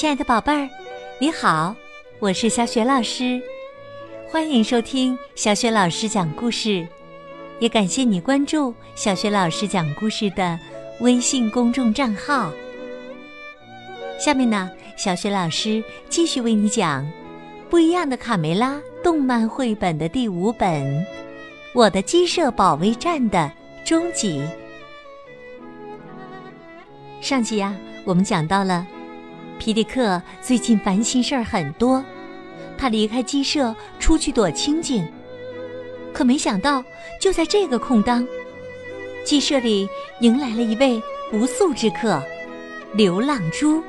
亲爱的宝贝儿，你好，我是小雪老师，欢迎收听小雪老师讲故事，也感谢你关注小雪老师讲故事的微信公众账号。下面呢，小雪老师继续为你讲《不一样的卡梅拉》动漫绘本的第五本《我的鸡舍保卫战》的终集。上集呀，我们讲到了。皮迪克最近烦心事儿很多，他离开鸡舍出去躲清静，可没想到就在这个空当，鸡舍里迎来了一位不速之客——流浪猪。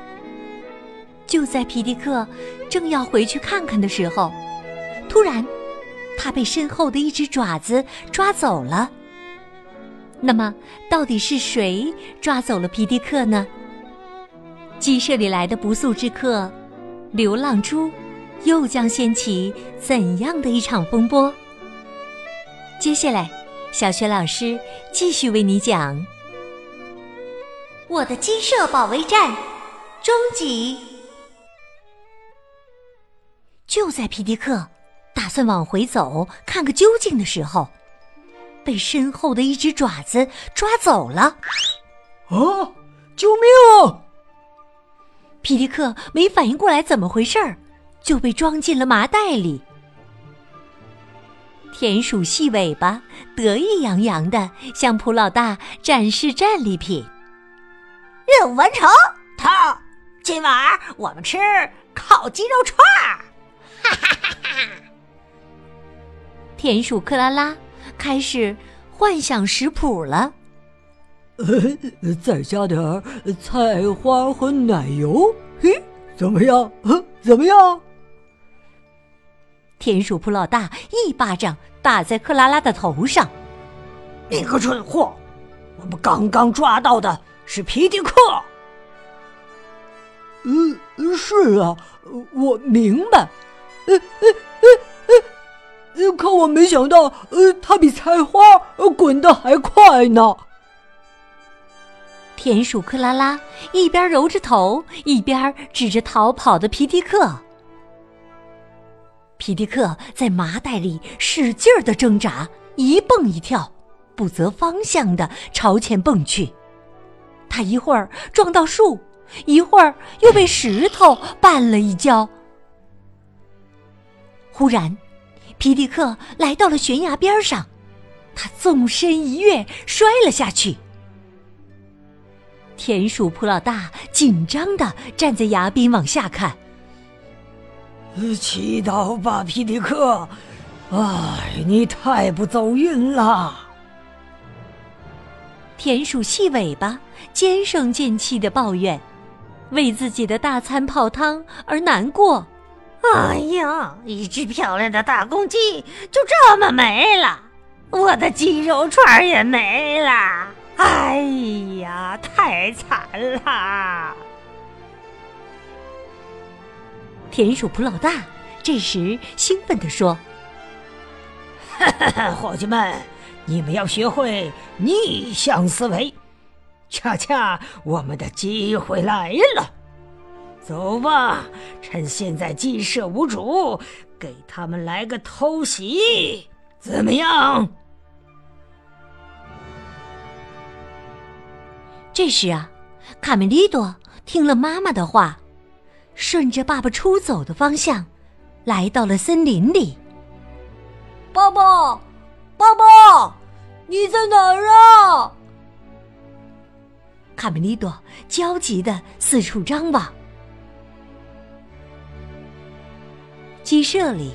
就在皮迪克正要回去看看的时候，突然，他被身后的一只爪子抓走了。那么，到底是谁抓走了皮迪克呢？鸡舍里来的不速之客，流浪猪，又将掀起怎样的一场风波？接下来，小雪老师继续为你讲《我的鸡舍保卫战》终极。就在皮迪克打算往回走看个究竟的时候，被身后的一只爪子抓走了。啊！救命！啊皮迪克没反应过来怎么回事儿，就被装进了麻袋里。田鼠细尾巴得意洋洋的向普老大展示战利品。任务完成，头，今晚我们吃烤鸡肉串儿！哈哈哈哈！田鼠克拉拉开始幻想食谱了。呃，再加点儿菜花和奶油，嘿，怎么样？怎么样？田鼠普老大一巴掌打在克拉拉的头上。你个蠢货！我们刚刚抓到的是皮迪克。嗯，是啊，我明白。呃呃呃呃，可我没想到，呃，他比菜花滚得还快呢。田鼠克拉拉一边揉着头，一边指着逃跑的皮迪克。皮迪克在麻袋里使劲儿的挣扎，一蹦一跳，不择方向的朝前蹦去。他一会儿撞到树，一会儿又被石头绊了一跤。忽然，皮迪克来到了悬崖边上，他纵身一跃，摔了下去。田鼠普老大紧张的站在崖边往下看。祈祷吧，皮迪克！哎，你太不走运了。田鼠细尾巴尖声尖气的抱怨，为自己的大餐泡汤而难过。哎呀，一只漂亮的大公鸡就这么没了，我的鸡肉串也没了。哎呀，太惨了！田鼠普老大这时兴奋地说：“哈哈，伙计们，你们要学会逆向思维，恰恰我们的机会来了。走吧，趁现在鸡舍无主，给他们来个偷袭，怎么样？”这时啊，卡梅利多听了妈妈的话，顺着爸爸出走的方向，来到了森林里。爸爸，爸爸，你在哪儿啊？卡梅利多焦急的四处张望。鸡舍里，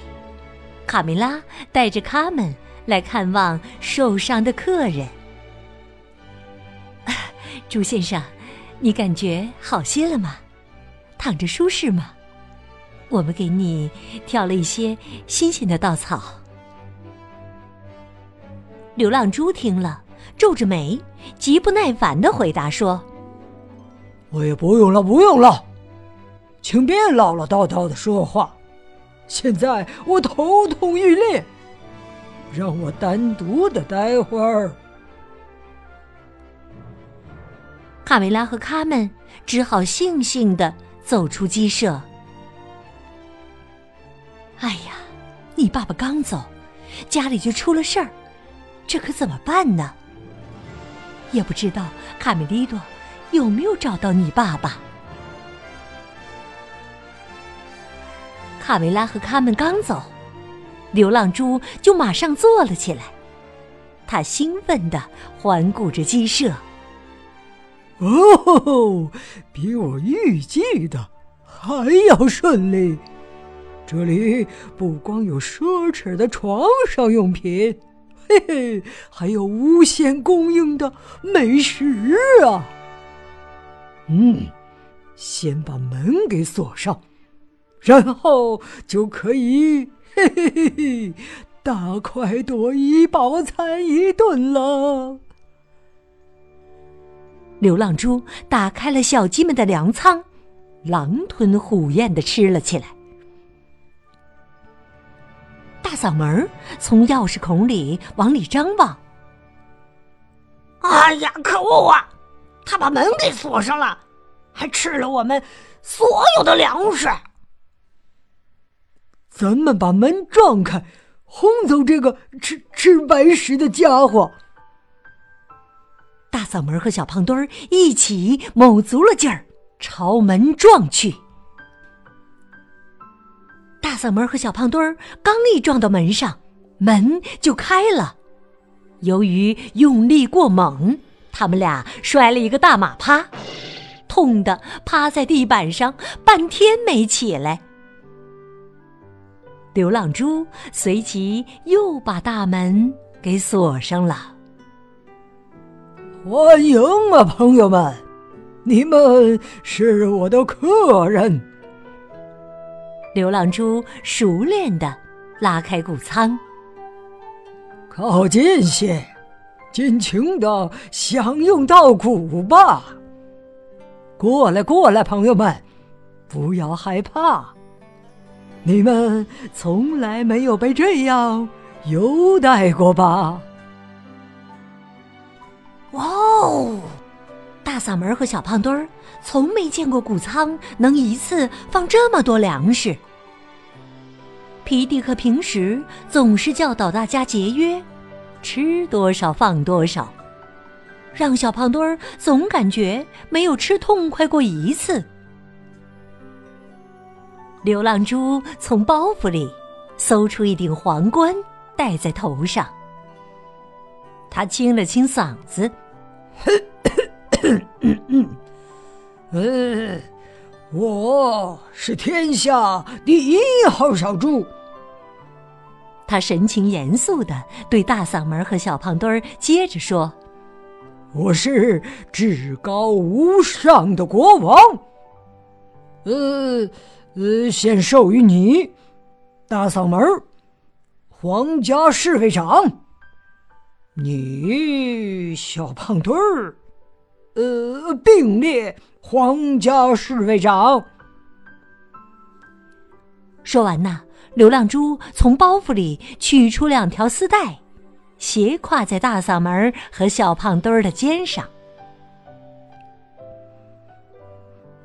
卡梅拉带着卡门来看望受伤的客人。朱先生，你感觉好些了吗？躺着舒适吗？我们给你挑了一些新鲜的稻草。流浪猪听了，皱着眉，极不耐烦的回答说：“我也不用了，不用了，请别唠唠叨叨的说话。现在我头痛欲裂，让我单独的待会儿。”卡梅拉和卡门只好悻悻的走出鸡舍。哎呀，你爸爸刚走，家里就出了事儿，这可怎么办呢？也不知道卡梅利多有没有找到你爸爸。卡梅拉和卡门刚走，流浪猪就马上坐了起来。他兴奋地环顾着鸡舍。哦，比我预计的还要顺利。这里不光有奢侈的床上用品，嘿嘿，还有无限供应的美食啊！嗯，先把门给锁上，然后就可以嘿嘿嘿嘿，大快朵颐，饱餐一顿了。流浪猪打开了小鸡们的粮仓，狼吞虎咽的吃了起来。大嗓门从钥匙孔里往里张望。哎呀，可恶啊！他把门给锁上了，还吃了我们所有的粮食。咱们把门撞开，轰走这个吃吃白食的家伙。嗓门和小胖墩儿一起卯足了劲儿，朝门撞去。大嗓门和小胖墩儿刚一撞到门上，门就开了。由于用力过猛，他们俩摔了一个大马趴，痛得趴在地板上半天没起来。流浪猪随即又把大门给锁上了。欢迎啊，朋友们！你们是我的客人。流浪猪熟练的拉开谷仓，靠近些，尽情的享用稻谷吧。过来，过来，朋友们，不要害怕。你们从来没有被这样优待过吧？哇哦！大嗓门和小胖墩儿从没见过谷仓能一次放这么多粮食。皮迪克平时总是教导大家节约，吃多少放多少，让小胖墩儿总感觉没有吃痛快过一次。流浪猪从包袱里搜出一顶皇冠，戴在头上。他清了清嗓子，嗯，我是天下第一号小猪。他神情严肃的对大嗓门和小胖墩儿接着说：“我是至高无上的国王。呃呃，先授予你，大嗓门，皇家侍卫长。”你小胖墩儿，呃，并列皇家侍卫长。说完呐，流浪猪从包袱里取出两条丝带，斜挎在大嗓门和小胖墩儿的肩上。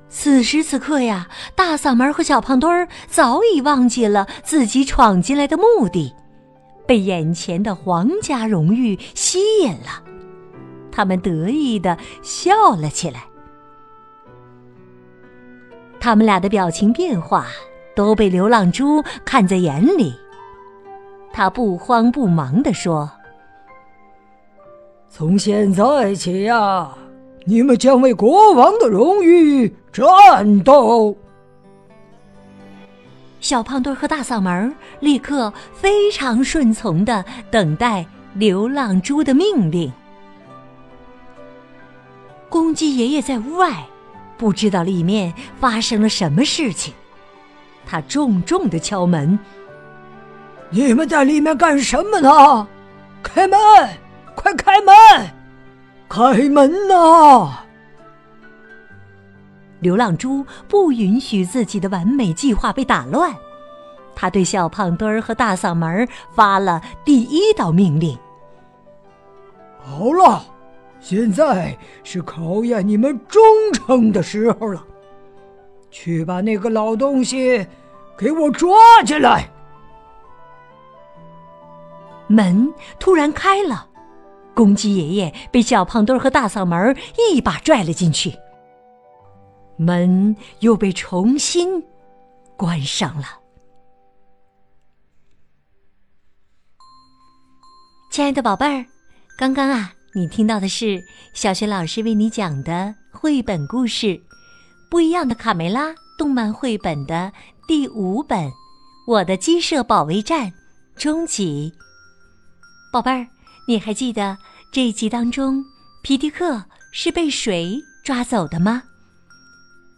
此时此刻呀，大嗓门和小胖墩儿早已忘记了自己闯进来的目的。被眼前的皇家荣誉吸引了，他们得意的笑了起来。他们俩的表情变化都被流浪猪看在眼里。他不慌不忙地说：“从现在起呀，你们将为国王的荣誉战斗。”小胖墩和大嗓门立刻非常顺从的等待流浪猪的命令。公鸡爷爷在屋外，不知道里面发生了什么事情。他重重的敲门：“你们在里面干什么呢？开门！快开门！开门呐！”流浪猪不允许自己的完美计划被打乱，他对小胖墩儿和大嗓门发了第一道命令：“好了，现在是考验你们忠诚的时候了。去把那个老东西给我抓起来！门突然开了，公鸡爷爷被小胖墩儿和大嗓门一把拽了进去，门又被重新关上了。亲爱的宝贝儿，刚刚啊，你听到的是小学老师为你讲的绘本故事《不一样的卡梅拉》动漫绘本的第五本《我的鸡舍保卫战》终极。宝贝儿，你还记得这一集当中皮迪克是被谁抓走的吗？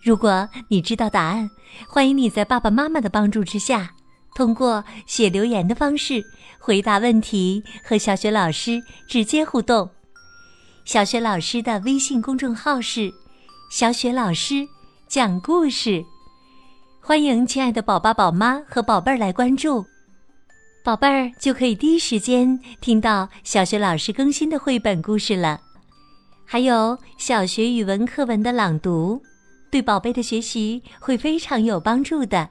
如果你知道答案，欢迎你在爸爸妈妈的帮助之下。通过写留言的方式回答问题，和小雪老师直接互动。小雪老师的微信公众号是“小雪老师讲故事”，欢迎亲爱的宝爸宝妈和宝贝儿来关注，宝贝儿就可以第一时间听到小雪老师更新的绘本故事了。还有小学语文课文的朗读，对宝贝的学习会非常有帮助的。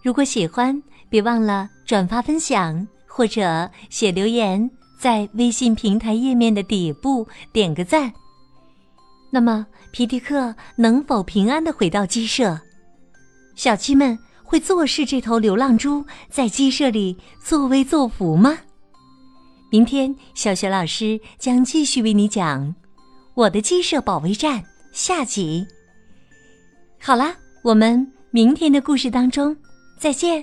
如果喜欢，别忘了转发分享，或者写留言，在微信平台页面的底部点个赞。那么，皮迪克能否平安的回到鸡舍？小鸡们会坐视这头流浪猪在鸡舍里作威作福吗？明天，小雪老师将继续为你讲《我的鸡舍保卫战》下集。好啦，我们明天的故事当中。再见。